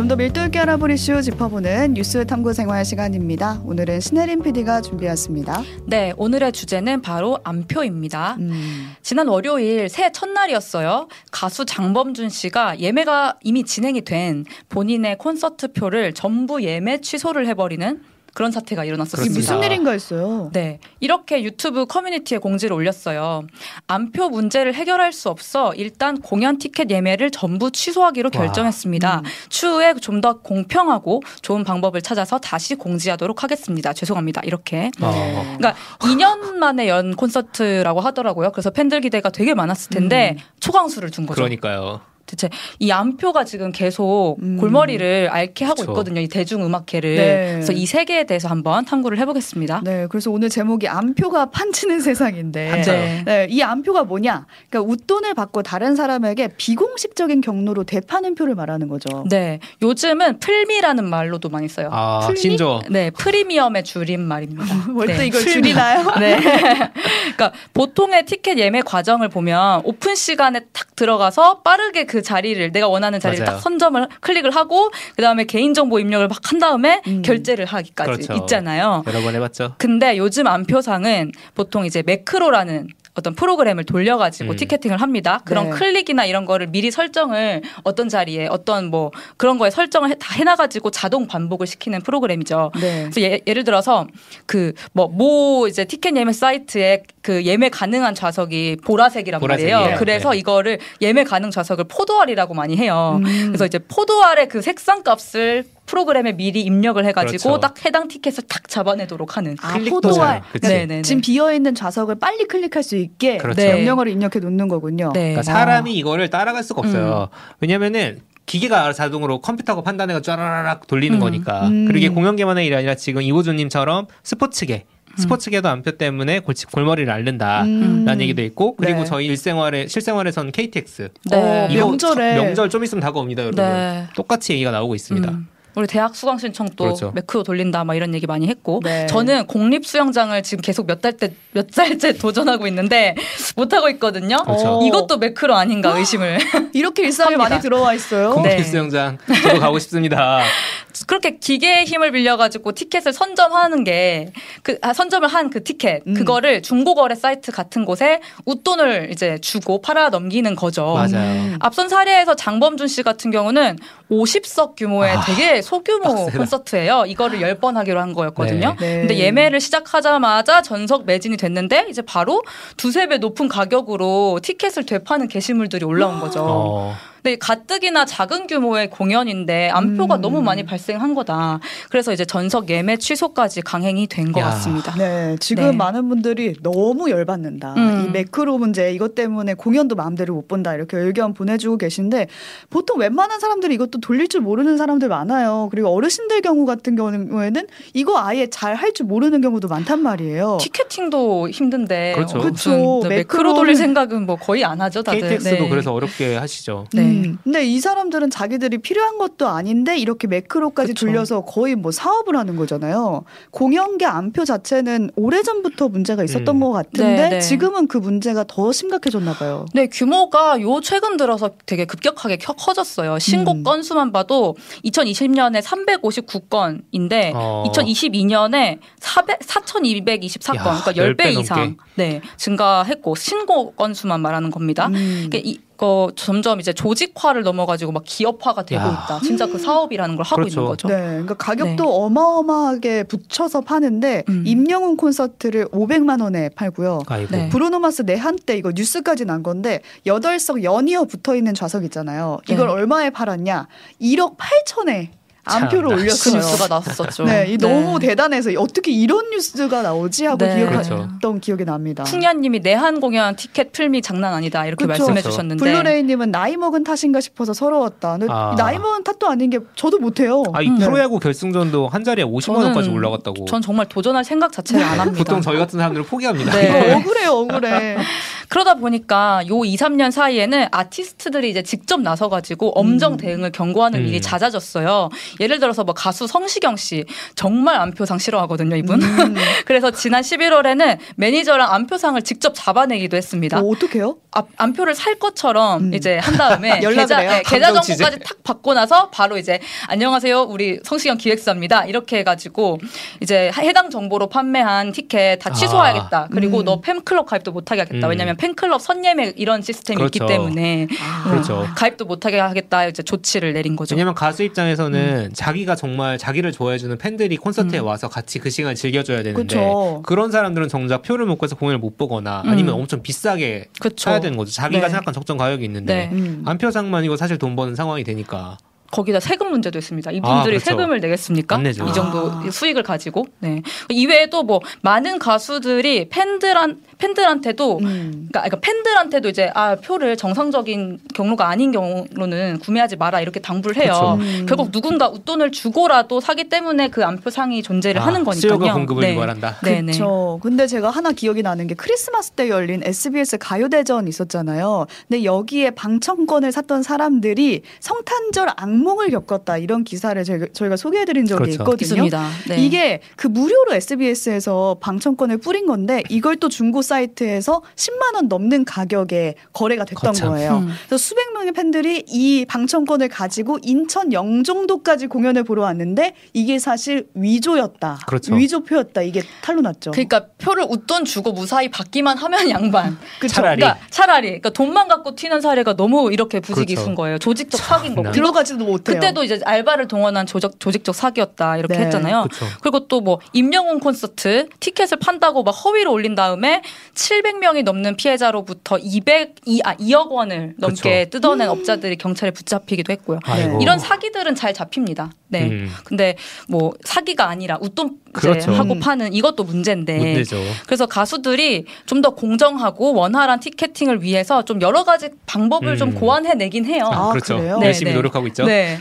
좀 더 밀도 있게 알아볼 이슈 짚어보는 뉴스 탐구 생활 시간입니다. 오늘은 신혜림 PD가 준비했습니다. 네, 오늘의 주제는 바로 안표입니다. 음. 지난 월요일 새해 첫날이었어요. 가수 장범준 씨가 예매가 이미 진행이 된 본인의 콘서트 표를 전부 예매 취소를 해버리는 그런 사태가 일어났었습니다. 무슨 일인가 했어요. 네. 이렇게 유튜브 커뮤니티에 공지를 올렸어요. 안표 문제를 해결할 수 없어 일단 공연 티켓 예매를 전부 취소하기로 와. 결정했습니다. 음. 추후에 좀 더 공평하고 좋은 방법을 찾아서 다시 공지하도록 하겠습니다. 죄송합니다. 이렇게. 네. 그러니까 2년 만에 연 콘서트라고 하더라고요. 그래서 팬들 기대가 되게 많았을 텐데 음. 초강수를 둔 거죠. 그러니까요. 대체 이 암표가 지금 계속 음. 골머리를 앓게 하고 그쵸. 있거든요. 이 대중음악계를. 네. 그래서 이 세계에 대해서 한번 탐구를 해보겠습니다. 네, 그래서 오늘 제목이 암표가 판치는 세상인데, 네. 네. 이 암표가 뭐냐? 그러니까 웃돈을 받고 다른 사람에게 비공식적인 경로로 되파는 표를 말하는 거죠. 네, 요즘은 플미라는 말로도 많이 써요. 아, 플미? 신조. 네, 프리미엄의 줄임 말입니다. 뭘또 네. 이걸 줄이나요? 네. 그러니까 보통의 티켓 예매 과정을 보면 오픈 시간에 탁 들어가서 빠르게 그그 자리를 내가 원하는 자리를 맞아요. 딱 선점을 클릭을 하고 그다음에 개인정보 입력을 막 한 다음에 음. 결제를 하기까지 그렇죠. 있잖아요. 여러 번 해봤죠. 근데 요즘 안표상은 보통 이제 매크로라는 어떤 프로그램을 돌려가지고 음. 티켓팅을 합니다. 그런 네. 클릭이나 이런 거를 미리 설정을 어떤 자리에 어떤 뭐 그런 거에 설정을 다 해놔가지고 자동 반복을 시키는 프로그램이죠. 네. 그래서 예, 를 들어서 그 뭐 모 이제 티켓 예매 사이트에 그 예매 가능한 좌석이 보라색이란 보라색이에요. 말이에요. 그래서 네. 이거를 예매 가능 좌석을 포도알이라고 많이 해요. 음. 그래서 이제 포도알의 그 색상 값을 프로그램에 미리 입력을 해가지고 그렇죠. 딱 해당 티켓을 딱 잡아내도록 하는 아, 포도알 네, 지금 비어 있는 좌석을 빨리 클릭할 수 있게 그렇죠. 명령어를 입력해 놓는 거군요. 네. 그러니까 사람이 이거를 따라갈 수가 없어요. 음. 왜냐면은 기계가 자동으로 컴퓨터하고 판단해가 쫙라락 돌리는 음. 거니까. 음. 그리고 이게 공연계만의 일이 아니라 지금 이호준님처럼 스포츠계 스포츠계도 안표 때문에 골치, 골머리를 앓는다라는 음. 얘기도 있고 그리고 네. 저희 일생활에 실생활에선 KTX 네. 명절에 명절 좀 있으면 다가옵니다 여러분 네. 똑같이 얘기가 나오고 있습니다. 음. 우리 대학 수강 신청도 그렇죠. 매크로 돌린다 막 이런 얘기 많이 했고 네. 저는 공립 수영장을 지금 계속 몇 달째 몇 달째 도전하고 있는데 못 하고 있거든요. 그렇죠. 이것도 매크로 아닌가 의심을 이렇게 일상에 많이 들어와 있어요. 공립 네. 수영장 저도 가고 싶습니다. 그렇게 기계의 힘을 빌려가지고 티켓을 선점하는 게 그 아, 선점을 한 그 티켓 음. 그거를 중고거래 사이트 같은 곳에 웃돈을 이제 주고 팔아 넘기는 거죠. 맞아요. 음. 앞선 사례에서 장범준 씨 같은 경우는 50석 규모의 아, 되게 소규모 빡세다. 콘서트예요. 이거를 10번 하기로 한 거였거든요. 네. 네. 근데 예매를 시작하자마자 전석 매진이 됐는데 이제 바로 두세 배 높은 가격으로 티켓을 되파는 게시물들이 올라온 거죠. 어. 근데 가뜩이나 작은 규모의 공연인데 안표가 음. 너무 많이 발생한 거다. 그래서 이제 전석 예매 취소까지 강행이 된 것 같습니다. 네, 지금 네. 많은 분들이 너무 열받는다. 음. 이 매크로 문제 이것 때문에 공연도 마음대로 못 본다 이렇게 의견 보내주고 계신데 보통 웬만한 사람들이 이것도 돌릴 줄 모르는 사람들 많아요. 그리고 어르신들 경우 같은 경우에는 이거 아예 잘 할 줄 모르는 경우도 많단 말이에요. 티켓팅도 힘든데 그렇죠. 그렇죠. 매크로 돌릴 생각은 뭐 거의 안 하죠. 다들. KTX도 네. 그래서 어렵게 하시죠. 네. 음. 근데 이 사람들은 자기들이 필요한 것도 아닌데 이렇게 매크로까지 그쵸. 돌려서 거의 뭐 사업을 하는 거잖아요. 공연계 안표 자체는 오래전부터 문제가 있었던 음. 것 같은데 네, 네. 지금은 그 문제가 더 심각해졌나 봐요. 네, 규모가 요 최근 들어서 되게 급격하게 커졌어요. 신고 음. 건수만 봐도 2020년에 359건인데 어. 2022년에 400, 4,224건, 야, 그러니까 10배, 10배 이상 네, 증가했고 신고 건수만 말하는 겁니다. 음. 그러니까 이, 거 점점 이제 조직화를 넘어가지고 막 기업화가 되고 야. 있다. 진짜 그 사업이라는 걸 하고 그렇죠. 있는 거죠. 네, 그러니까 가격도 네. 어마어마하게 붙여서 파는데 음. 임영웅 콘서트를 500만 원에 팔고요. 네. 브루노 마스 내한 때 이거 뉴스까지 난 건데 8석 연이어 붙어 있는 좌석 있잖아요. 이걸 네. 얼마에 팔았냐? 1억 8천에 암표를 올렸어요. 그 뉴스가 나왔었죠. 네, 네. 너무 대단해서 어떻게 이런 뉴스가 나오지 하고 네. 기억했던 그렇죠. 기억이 납니다. 풍년님이 내한 공연 티켓 플미 장난 아니다 이렇게 그렇죠. 말씀해주셨는데 블루레이님은 나이 먹은 탓인가 싶어서 서러웠다. 아. 나이 먹은 탓도 아닌 게 저도 못해요. 아, 이 음. 프로야구 결승전도 한 자리에 50만 원까지 올라갔다고. 전 정말 도전할 생각 자체를 안 합니다. 보통 저희 같은 사람들은 포기합니다. 네. 억울해 억울해. 그러다 보니까 요 2, 3년 사이에는 아티스트들이 이제 직접 나서가지고 엄정 음. 대응을 경고하는 음. 일이 잦아졌어요. 예를 들어서 뭐 가수 성시경 씨 정말 안표상 싫어하거든요, 이분. 음. 그래서 지난 11월에는 매니저랑 안표상을 직접 잡아내기도 했습니다. 어, 어떻게요? 아, 안표를 살 것처럼 음. 이제 한 다음에 계좌, 네, 계좌 정보까지 탁 받고 나서 바로 이제 안녕하세요, 우리 성시경 기획사입니다. 이렇게 해가지고 이제 해당 정보로 판매한 티켓 다 취소해야겠다. 아. 그리고 음. 너 팬클럽 가입도 못하게 하겠다. 음. 왜냐하면 팬클럽 선예매 이런 시스템이 그렇죠. 있기 때문에 아. 그렇죠. 가입도 못하게 하겠다. 이제 조치를 내린 거죠. 왜냐하면 가수 입장에서는 음. 자기가 정말 자기를 좋아해주는 팬들이 콘서트에 음. 와서 같이 그 시간 을 즐겨줘야 되는데 그쵸. 그런 사람들은 정작 표를 못 구해서 공연을 못 보거나 아니면 음. 엄청 비싸게 그쵸. 사야 되는 거죠. 자기가 네. 생각한 적정 가격이 있는데 네. 음. 안표상만 이거 사실 돈 버는 상황이 되니까. 거기다 세금 문제도 있습니다. 이분들이 아, 그렇죠. 세금을 내겠습니까? 이 정도 아. 수익을 가지고. 네. 이외에도 뭐 많은 가수들이 팬들한 팬들한테도 음. 그러니까, 그러니까, 팬들한테도 이제 아 표를 정상적인 경로가 아닌 경우로는 구매하지 마라 이렇게 당부를 해요. 음. 결국 누군가 웃돈을 주고라도 사기 때문에 그 안표상이 존재를 아, 하는 거니까요. 수요가 공급을 네. 유발한다. 그렇죠. 근데 제가 하나 기억이 나는 게 크리스마스 때 열린 SBS 가요대전 있었잖아요. 근데 여기에 방청권을 샀던 사람들이 성탄절 악 몽을 겪었다 이런 기사를 저희가 소개해드린 적이 그렇죠. 있거든요. 있습니다. 네. 이게 그 무료로 SBS에서 방청권을 뿌린 건데 이걸 또 중고 사이트에서 10만 원 넘는 가격에 거래가 됐던 거참. 거예요. 음. 그래서 수백 명의 팬들이 이 방청권을 가지고 인천 영종도까지 공연을 보러 왔는데 이게 사실 위조였다. 그렇죠. 위조표였다. 이게 탄로 났죠. 그러니까 표를 웃돈 주고 무사히 받기만 하면 양반. 그쵸? 차라리. 그러니까 차라리 그러니까 돈만 갖고 튀는 사례가 너무 이렇게 부지기순 그렇죠. 거예요. 조직적 사기인 거고. 들어가지도 못해요. 그때도 이제 알바를 동원한 조직, 조직적 사기였다 이렇게 네. 했잖아요. 그쵸. 그리고 또 뭐 임영웅 콘서트 티켓을 판다고 막 허위로 올린 다음에 700명이 넘는 피해자로부터 200, 2, 아, 2억 원을 넘게 그쵸. 뜯어낸 음. 업자들이 경찰에 붙잡히기도 했고요. 아이고. 이런 사기들은 잘 잡힙니다. 네. 음. 근데 뭐 사기가 아니라 웃돈 그렇죠. 하고 음. 파는 이것도 문제인데. 문제죠. 그래서 가수들이 좀 더 공정하고 원활한 티켓팅을 위해서 좀 여러 가지 방법을 음. 좀 고안해 내긴 해요. 아, 그렇죠. 네, 열심히 네. 노력하고 있죠. 네.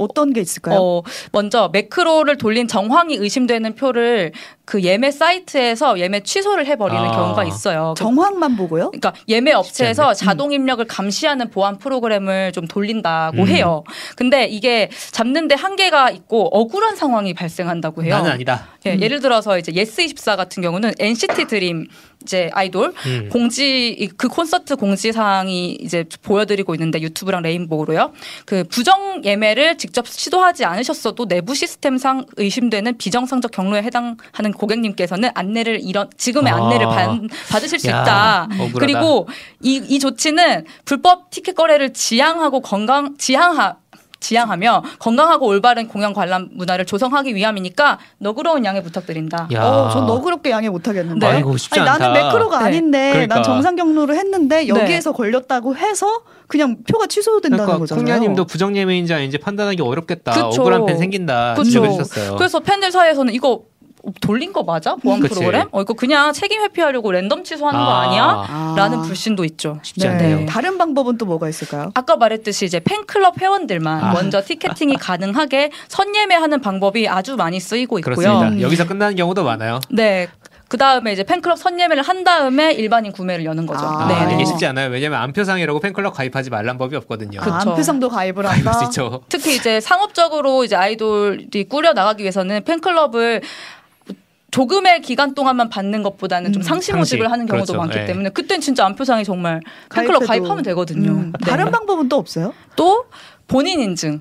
어떤 게 있을까요? 어, 먼저 매크로를 돌린 정황이 의심되는 표를 그 예매 사이트에서 예매 취소를 해버리는 아. 경우가 있어요. 정황만 보고요? 그러니까 예매 업체에서 음. 자동 입력을 감시하는 보안 프로그램을 좀 돌린다고 음. 해요. 근데 이게 잡는데 한계가 있고 억울한 상황이 발생한다고 해요. 나는 아니다. 예, 음. 예를 들어서 이제 예스24 같은 경우는 NCT 드림 이제 아이돌 음. 공지 그 콘서트 공지 사항이 이제 보여드리고 있는데 유튜브랑 레인보우로요. 그 부정 예매를 직접 시도하지 않으셨어도 내부 시스템상 의심되는 비정상적 경로에 해당하는 고객님께서는 안내를 이런 지금의 아. 안내를 받, 받으실 수 야, 있다. 억울하다. 그리고 이, 이 조치는 불법 티켓 거래를 지향하고 건강 지향하 지향하며 건강하고 올바른 공연 관람 문화를 조성하기 위함이니까 너그러운 양해 부탁드린다. 야. 어, 전 너그럽게 양해 못하겠는데. 아이고, 쉽지 아니, 나는 매크로가 네. 아닌데 그러니까. 난 정상 경로를 했는데 네. 여기에서 네. 걸렸다고 해서 그냥 표가 취소된다는 그러니까 거잖아요. 콩야님도 부정 예매인지 아닌지 판단하기 어렵겠다. 그쵸. 억울한 팬 생긴다. 지적해주셨어요. 그래서 팬들 사이에서는 이거 돌린 거 맞아? 보안 그치. 프로그램? 어, 이거 그냥 책임 회피하려고 랜덤 취소하는 아. 거 아니야? 아. 라는 불신도 있죠. 쉽지 네. 않네요. 다른 방법은 또 뭐가 있을까요? 아까 말했듯이 이제 팬클럽 회원들만 아. 먼저 티켓팅이 가능하게 선예매하는 방법이 아주 많이 쓰이고 있고요. 그렇습니다. 음. 여기서 끝나는 경우도 많아요. 네. 그 다음에 이제 팬클럽 선예매를 한 다음에 일반인 구매를 여는 거죠. 아, 네. 이게 쉽지 않아요. 왜냐하면 안표상이라고 팬클럽 가입하지 말란 법이 없거든요. 그 안표상도 가입을 한다. 특히 이제 상업적으로 이제 아이돌이 꾸려 나가기 위해서는 팬클럽을 조금의 기간 동안만 받는 것보다는 좀 음. 상시 모집을 하는 경우도 그렇죠. 많기 네. 때문에 그땐 진짜 안표상이 정말 팬클럽 가입하면 되거든요. 음. 네. 다른 방법은 또 없어요? 또 본인 인증.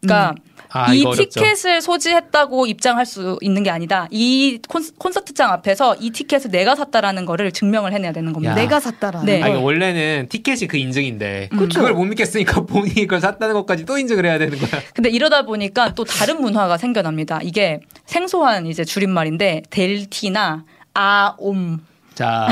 그러니까 음. 아, 이 티켓을 소지했다고 입장할 수 있는 게 아니다. 이 콘서트 장 앞에서 이 티켓을 내가 샀다라는 거를 증명을 해내야 되는 겁니다. 야. 내가 샀다라는. 네. 아니, 원래는 티켓이 그 인증인데 음. 그걸 못 믿겠으니까 본인이 그걸 샀다는 것까지 또 인증을 해야 되는 거야. 근데 이러다 보니까 또 다른 문화가 생겨납니다. 이게 생소한 이제 줄임말인데 델티나 아옴 자,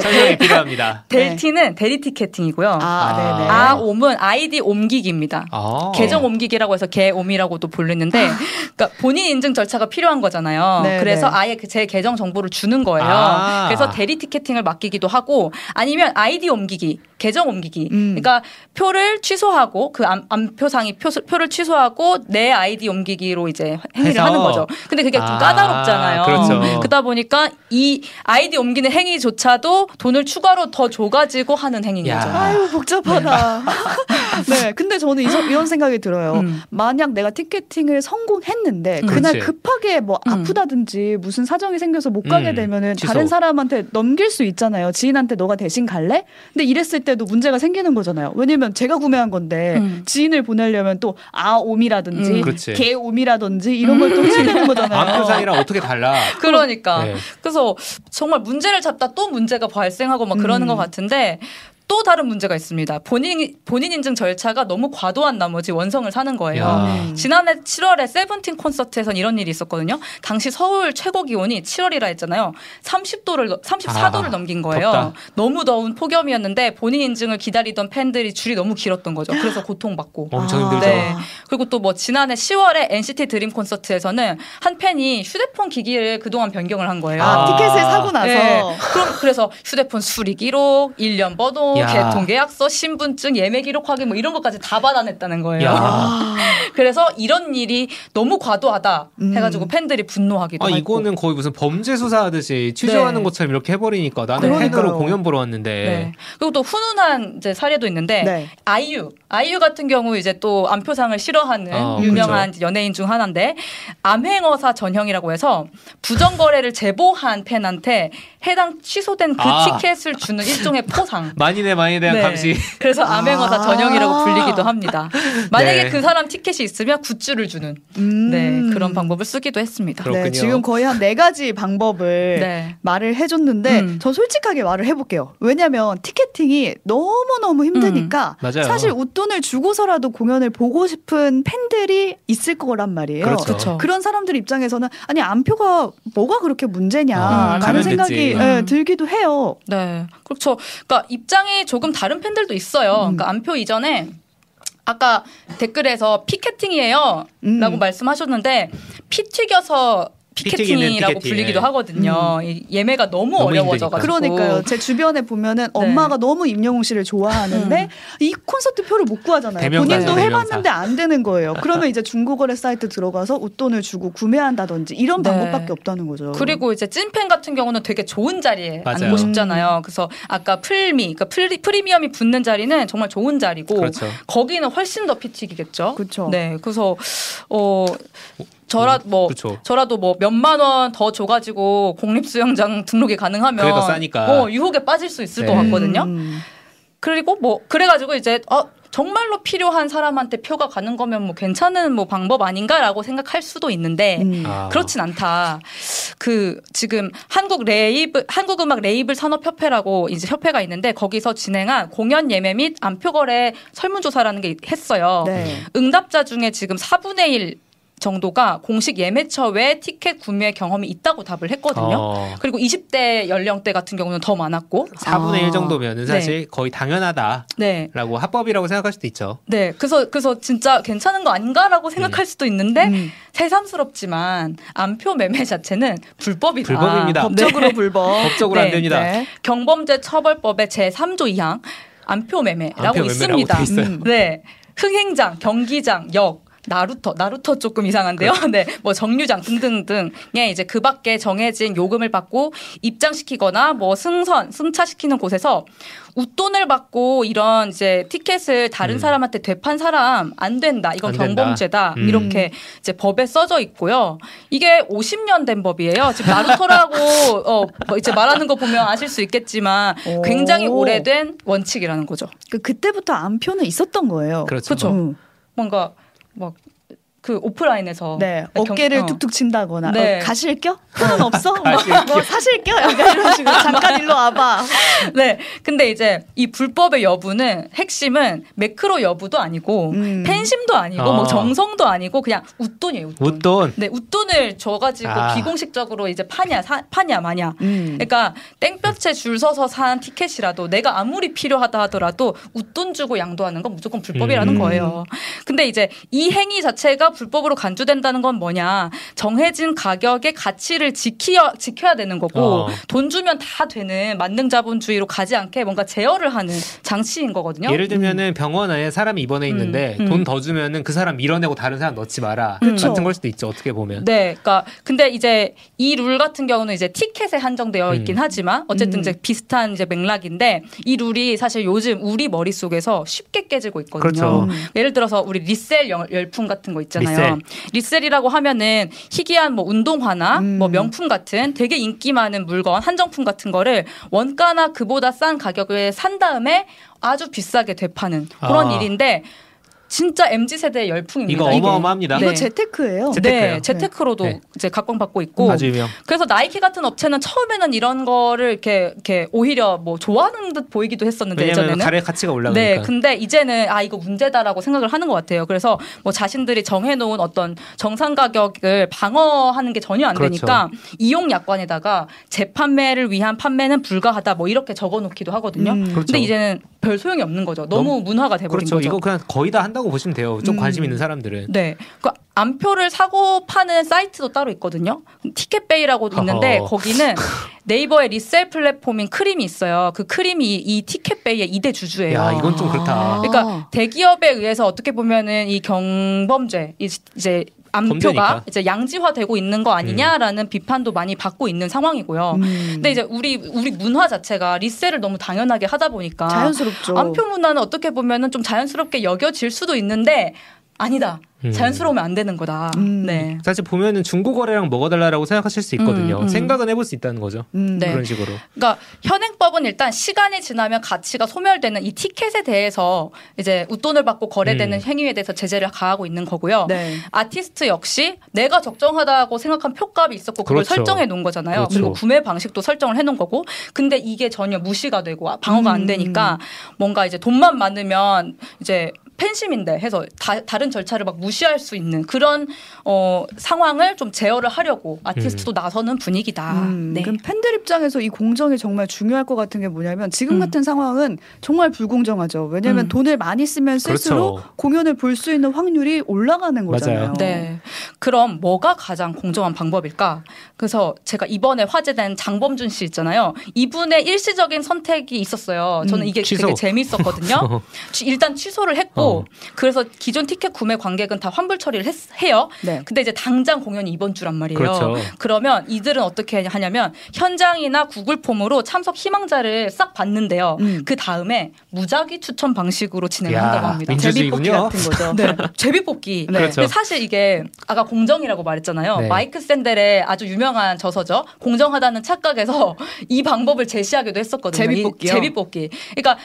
설명이 필요합니다. 델티는 네. 대리 티켓팅이고요. 아, 네네. 아옴은 아이디 옮기기입니다. 아. 계정 옮기기라고 해서 개옴이라고도 불리는데, 그러니까 본인 인증 절차가 필요한 거잖아요. 네네. 그래서 아예 그제 계정 정보를 주는 거예요. 아. 그래서 대리 티켓팅을 맡기기도 하고, 아니면 아이디 옮기기. 계정 옮기기. 음. 그러니까 표를 취소하고 그 안, 안표상이 표, 표를 취소하고 내 아이디 옮기기로 이제 행위를 해서. 하는 거죠. 근데 그게 좀 아, 까다롭잖아요. 그렇죠. 그러다 보니까 이 아이디 옮기는 행위조차도 돈을 추가로 더 줘가지고 하는 행위인 야. 거죠. 아유 복잡하다. 네, 근데 저는 이 런 생각이 들어요. 음. 만약 내가 티켓팅을 성공했는데 음. 그날 그렇지. 급하게 뭐 음. 아프다든지 무슨 사정이 생겨서 못 가게 음. 되면은 취소. 다른 사람한테 넘길 수 있잖아요. 지인한테 너가 대신 갈래? 근데 이랬을 때도 문제가 생기는 거잖아요. 왜냐면 제가 구매한 건데 음. 지인을 보내려면 또 아옴이라든지 음. 개옴이라든지 이런 걸 또 해야 되는 거잖아요. 암표상이랑 어떻게 달라? 그러니까. 네. 그래서 정말 문제를 잡다 또 문제가 발생하고 막 그러는 것 같은데 또 다른 문제가 있습니다. 본인 본인 인증 절차가 너무 과도한 나머지 원성을 사는 거예요. 야. 지난해 7월에 세븐틴 콘서트에선 이런 일이 있었거든요. 당시 서울 최고 기온이 7월이라 했잖아요. 30도를 34도를 아, 넘긴 거예요. 덥다. 너무 더운 폭염이었는데 본인 인증을 기다리던 팬들이 줄이 너무 길었던 거죠. 그래서 고통받고. 엄청 힘들죠. 네. 그리고 또 뭐 지난해 10월에 NCT 드림 콘서트에서는 한 팬이 휴대폰 기기를 그동안 변경을 한 거예요. 아, 티켓을 사고 나서. 네. 그럼 그래서 휴대폰 수리 기록, 1년 번호, 개통 계약서, 신분증, 예매 기록 확인 뭐 이런 것까지 다 받아냈다는 거예요. 그래서 이런 일이 너무 과도하다 음. 해가지고 팬들이 분노하기도 아, 하고. 이거는 거의 무슨 범죄 수사하듯이 취조하는 네. 것처럼 이렇게 해버리니까 나는 팬으로 공연 보러 왔는데. 네. 그리고 또 훈훈한 이제 사례도 있는데 네. 아이유, 아이유 같은 경우 이제 또 안표상을 싫어하는 어, 유명한 그렇죠. 연예인 중 하나인데 암행어사 전형이라고 해서 부정 거래를 제보한 팬한테 해당 취소된 그 아. 티켓을 주는 일종의 포상. 많이 네 많이 대한 네. 감시. 그래서 암행어사 아. 전형이라고 불리기도 합니다. 만약에 네. 그 사람 티켓이 있으면 굿즈를 주는 음. 네, 그런 방법을 쓰기도 했습니다. 네, 지금 거의 한 네 가지 방법을 네. 말을 해줬는데 음. 저 솔직하게 말을 해볼게요. 왜냐하면 티켓팅이 너무 너무 힘드니까 음. 사실 웃돈을 주고서라도 공연을 보고 싶은 팬들이 있을 거란 말이에요. 그렇죠. 그런 사람들 입장에서는 아니 안표가 뭐가 그렇게 문제냐라는 아, 생각이 네, 들기도 해요. 네, 그렇죠. 그러니까 입장 이 조금 다른 팬들도 있어요. 음. 그러니까 안표 이전에 아까 댓글에서 피켓팅이에요. 음. 라고 말씀하셨는데 피 튀겨서 피켓팅이라고 불리기도 하거든요. 음. 예매가 너무, 너무 어려워져가지고. 그러니까요. 제 주변에 보면은 네. 엄마가 너무 임영웅 씨를 좋아하는데 음. 이 콘서트 표를 못 구하잖아요. 본인도 해봤는데 안 되는 거예요. 그러면 이제 중고거래 사이트 들어가서 웃돈을 주고 구매한다든지 이런 네. 방법밖에 없다는 거죠. 그리고 이제 찐팬 같은 경우는 되게 좋은 자리에 맞아요. 앉고 싶잖아요. 그래서 아까 플미, 그러니까 프리, 프리미엄이 붙는 자리는 정말 좋은 자리고 그렇죠. 거기는 훨씬 더 피튀기겠죠. 그렇죠. 네, 그래서 어. 저라 음, 뭐 그쵸. 저라도 뭐 몇만 원 더 줘가지고 공립 수영장 등록이 가능하면 그래도 싸니까 어, 유혹에 빠질 수 있을 네. 것 같거든요. 음. 그리고 뭐 그래가지고 이제 어 정말로 필요한 사람한테 표가 가는 거면 뭐 괜찮은 뭐 방법 아닌가라고 생각할 수도 있는데 음. 아. 그렇진 않다. 그 지금 한국 레이블 한국 음악 레이블 산업 협회라고 이제 협회가 있는데 거기서 진행한 공연 예매 및 암표 거래 설문 조사라는 게 했어요. 네. 응답자 중에 지금 4분의 1 정도가 공식 예매처 외 티켓 구매 경험이 있다고 답을 했거든요. 어. 그리고 20대 연령대 같은 경우는 더 많았고 4분의 아. 1 정도면은 사실 네. 거의 당연하다라고 네. 합법이라고 생각할 수도 있죠. 네. 그래서 그래서 진짜 괜찮은 거 아닌가라고 생각할 음. 수도 있는데 음. 새삼스럽지만 암표 매매 자체는 불법이다. 불법입니다. 법적으로 네. 불법. 법적으로 안 네, 됩니다. 네. 경범죄 처벌법의 제 3조 2항 안표 매매라고 안표 있습니다. 음. 네. 흥행장, 경기장, 역 나루터, 나루터 조금 이상한데요. 네, 뭐 정류장 등등등에 이제 그 밖에 정해진 요금을 받고 입장시키거나 뭐 승선, 승차시키는 곳에서 웃돈을 받고 이런 이제 티켓을 다른 음. 사람한테 되판 사람 안 된다. 이건 안 경범죄다. 음. 이렇게 이제 법에 써져 있고요. 이게 50년 된 법이에요. 지금 나루터라고 어, 뭐 이제 말하는 거 보면 아실 수 있겠지만 굉장히 오래된 원칙이라는 거죠. 그 그때부터 안표는 있었던 거예요. 그렇죠. 그렇죠. 음. 뭔가 막. 그 오프라인에서 네, 어깨를 경, 어. 툭툭 친다거나 네. 어, 가실겨? 돈은 없어? 뭐, 뭐 사실겨? 약간 이런 식으로 잠깐 일로 와봐. 네, 근데 이제 이 불법의 여부는 핵심은 매크로 여부도 아니고 음. 팬심도 아니고 뭐 어. 뭐 정성도 아니고 그냥 웃돈이에요. 웃돈. 웃돈. 네, 웃돈을 줘가지고 아. 비공식적으로 이제 파냐 사, 파냐 마냐. 음. 그러니까 땡볕에 줄 서서 산 티켓이라도 내가 아무리 필요하다 하더라도 웃돈 주고 양도하는 건 무조건 불법이라는 음. 거예요. 근데 이제 이 행위 자체가 불법으로 간주된다는 건 뭐냐 정해진 가격의 가치를 지키어, 지켜야 되는 거고 어. 돈 주면 다 되는 만능 자본주의로 가지 않게 뭔가 제어를 하는 장치인 거거든요. 예를 들면은 음. 병원 안에 사람이 입원해 있는데 음. 돈더 주면은 그 사람 밀어내고 다른 사람 넣지 마라 그쵸. 같은 걸 수도 있죠. 어떻게 보면. 네, 그러니까 근데 이제 이 룰 같은 경우는 이제 티켓에 한정되어 음. 있긴 음. 하지만 어쨌든 이제 비슷한 이제 맥락인데 이 룰이 사실 요즘 우리 머릿 속에서 쉽게 깨지고 있거든요. 그렇죠. 예를 들어서 우리 리셀 열풍 같은 거 있잖아요. 리셀. 이라고 하면은 희귀한 뭐 운동화나 음. 뭐 명품 같은 되게 인기 많은 물건 한정품 같은 거를 원가나 그보다 싼 가격에 산 다음에 아주 비싸게 되파는 그런 아. 일인데 진짜 mz 세대의 열풍입니다. 이거 어마어마합니다. 네. 이거 재테크예요. 재테크예요. 네, 재테크로도 네. 이제 각광받고 있고. 아주 유명. 그래서 나이키 같은 업체는 처음에는 이런 거를 이렇게 이렇게 오히려 뭐 좋아하는 듯 보이기도 했었는데 예전에는 가래 가치가 올라가니까. 네, 근데 이제는 아 이거 문제다라고 생각을 하는 것 같아요. 그래서 뭐 자신들이 정해놓은 어떤 정상 가격을 방어하는 게 전혀 안 그렇죠. 되니까 이용 약관에다가 재판매를 위한 판매는 불가하다 뭐 이렇게 적어놓기도 하거든요. 음. 그렇죠. 근데 이제는 별 소용이 없는 거죠. 너무, 너무 문화가 돼버린 그렇죠. 거죠. 이거 그냥 거의 다 한다고 보시면 돼요. 좀 음. 관심 있는 사람들은. 네. 그 암표를 사고 파는 사이트도 따로 있거든요. 티켓베이라고 있는데 어허. 거기는 네이버의 resell 플랫폼인 크림이 있어요. 그 크림이 이 티켓베이의 2대 주주예요. 야, 이건 좀 그렇다. 그러니까 대기업에 의해서 어떻게 보면은 이 경범죄 이제 암표가. 이제 양지화되고 있는 거 아니냐라는 음. 비판도 많이 받고 있는 상황이고요. 음. 근데 이제 우리 우리 문화 자체가 resell을 너무 당연하게 하다 보니까 자연스럽죠. 암표 문화는 어떻게 보면은 좀 자연스럽게 여겨질 수도 있는데 아니다. 음. 자연스러우면 안 되는 거다. 음. 네. 사실 보면은 중고 거래랑 먹어달라고 생각하실 수 있거든요. 음, 음. 생각은 해볼 수 있다는 거죠. 음. 네. 그런 식으로. 그러니까 현행법은 일단 시간이 지나면 가치가 소멸되는 이 티켓에 대해서 이제 웃돈을 받고 거래되는 음. 행위에 대해서 제재를 가하고 있는 거고요. 네. 아티스트 역시 내가 적정하다고 생각한 표값이 있었고 그걸 그렇죠. 설정해 놓은 거잖아요. 그렇죠. 그리고 구매 방식도 설정을 해 놓은 거고. 근데 이게 전혀 무시가 되고 방어가 안 되니까 뭔가 이제 돈만 많으면 이제 팬심인데 해서 다, 른 절차를 막 무시할 수 있는 그런 어, 상황을 좀 제어를 하려고 아티스트도 음. 나서는 분위기다. 음, 네. 그럼 팬들 입장에서 이 공정이 정말 중요할 것 같은 게 뭐냐면 지금 음. 같은 상황은 정말 불공정하죠. 왜냐하면 음. 돈을 많이 쓰면 쓸수록 그렇죠. 공연을 볼 수 있는 확률이 올라가는 거잖아요. 맞아요. 네. 그럼 뭐가 가장 공정한 방법일까? 그래서 제가 이번에 화제된 장범준 씨 있잖아요. 이분의 일시적인 선택이 있었어요. 저는 음, 이게 취소. 되게 재밌었거든요. 일단 취소를 했고 어. 그래서 기존 티켓 구매 관객은 다 환불 처리를 했, 해요. 네. 근데 이제 당장 공연이 이번 주란 말이에요. 그렇죠. 그러면 이들은 어떻게 하냐면 현장이나 구글 폼으로 참석 희망자를 싹 받는데요. 음. 그 다음에 무작위 추천 방식으로 진행을 한다고 합니다. 제비뽑기 같은 거죠. 네. 제비뽑기. 네. 그렇죠. 근데 사실 이게 아까 공정이라고 말했잖아요. 네. 마이크 샌델의 아주 유명한 저서죠. 공정하다는 착각에서 이 방법을 제시하기도 했었거든요. 제비뽑기요. 제비뽑기. 그러니까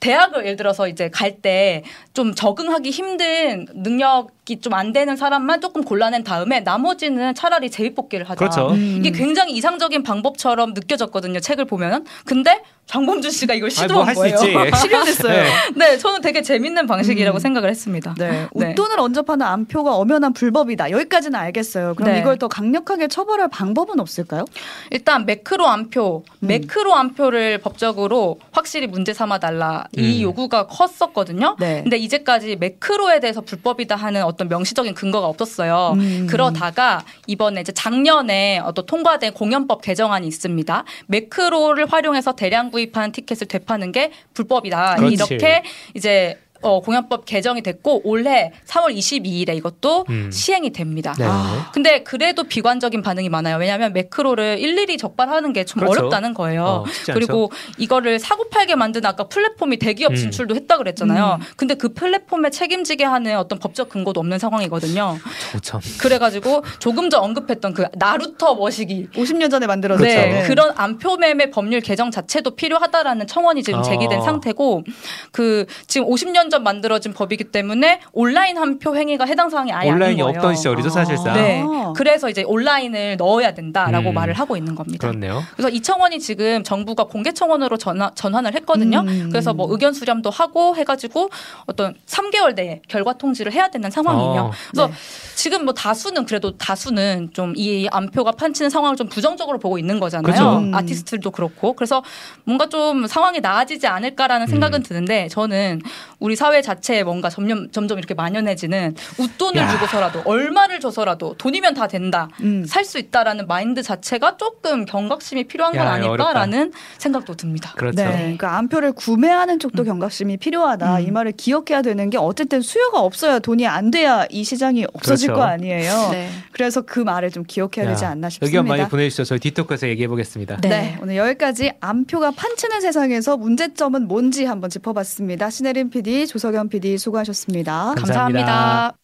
대학을 예를 들어서 이제 갈 때 좀 적응하기 힘든 능력이 좀 안 되는 사람만 조금 골라낸 다음에 나머지는 차라리 제비뽑기를 하자. 그렇죠. 음. 이게 굉장히 이상적인 방법처럼 느껴졌거든요. 책을 보면. 근데 장범준 씨가 이걸 시도한 뭐 거예요. 실현했어요. 네. 네. 저는 되게 재밌는 방식이라고 음. 생각을 했습니다. 네. 네. 웃돈을 언접하는 암표가 엄연한 불법이다. 여기까지는 알겠어요. 그럼 네. 이걸 더 강력하게 처벌할 방법은 없을까요? 일단 매크로 암표, 음. 매크로 암표를 법적으로 확실히 문제 삼아 달라 이 음. 요구가 컸었거든요. 네. 근데 이제까지 매크로에 대해서 불법이다 하는 어떤 명시적인 근거가 없었어요. 음. 그러다가 이번에 이제 작년에 어떤 통과된 공연법 개정안이 있습니다. 매크로를 활용해서 대량 구입한 티켓을 되파는 게 불법이다. 그렇지. 이렇게 이제 어, 공연법 개정이 됐고 올해 3월 22일에 이것도 음. 시행이 됩니다. 네. 아. 근데 그래도 비관적인 반응이 많아요. 왜냐하면 매크로를 일일이 적발하는 게좀 그렇죠. 어렵다는 거예요. 어, 그리고 이거를 사고 팔게 만든 아까 플랫폼이 대기업 음. 진출도 했다 그랬잖아요. 음. 근데 그 플랫폼에 책임지게 하는 어떤 법적 근거도 없는 상황이거든요. 참. 그래가지고 조금 전 언급했던 그 나루터 머시기 50년 전에 만들어진 네, 네. 그런 안표 매매 법률 개정 자체도 필요하다라는 청원이 지금 제기된 어. 상태고 그 지금 50년 전 만들어진 법이기 때문에 온라인 한 표 행위가 해당 사항이 아예 온라인이 아닌 없던 시절이죠 사실상. 네. 그래서 이제 온라인을 넣어야 된다라고 음. 말을 하고 있는 겁니다. 그렇네요. 그래서 이 청원이 지금 정부가 공개 청원으로 전화, 전환을 했거든요. 음. 그래서 뭐 의견 수렴도 하고 해가지고 어떤 3개월 내에 결과 통지를 해야 되는 상황이에요. 어. 그래서 네. 지금 뭐 다수는 그래도 다수는 좀 이 안표가 판치는 상황을 좀 부정적으로 보고 있는 거잖아요. 그렇죠. 음. 아티스트들도 그렇고 그래서 뭔가 좀 상황이 나아지지 않을까라는 생각은 음. 드는데 저는 우리 사회 자체에 뭔가 점점 점점 이렇게 만연해지는 웃돈을 야. 주고서라도 얼마를 줘서라도 돈이면 다 된다. 음. 살수 있다라는 마인드 자체가 조금 경각심이 필요한 건 야, 아닐까라는 생각도 듭니다. 그렇죠. 네, 그러니까 안표를 구매하는 쪽도 경각심이 필요하다. 음. 이 말을 기억해야 되는 게 어쨌든 수요가 없어야 돈이 안 돼야 이 시장이 없어질 그렇죠. 거 아니에요. 네. 그래서 그 말을 좀 기억해야 되지 야, 않나 싶습니다. 의견 많이 보내주시죠. 저희 디토크에서 얘기해 보겠습니다. 네. 네, 오늘 여기까지 안표가 판치는 세상에서 문제점은 뭔지 한번 짚어봤습니다. 신혜림 PD, 조석현 PD 수고하셨습니다. 감사합니다. 감사합니다.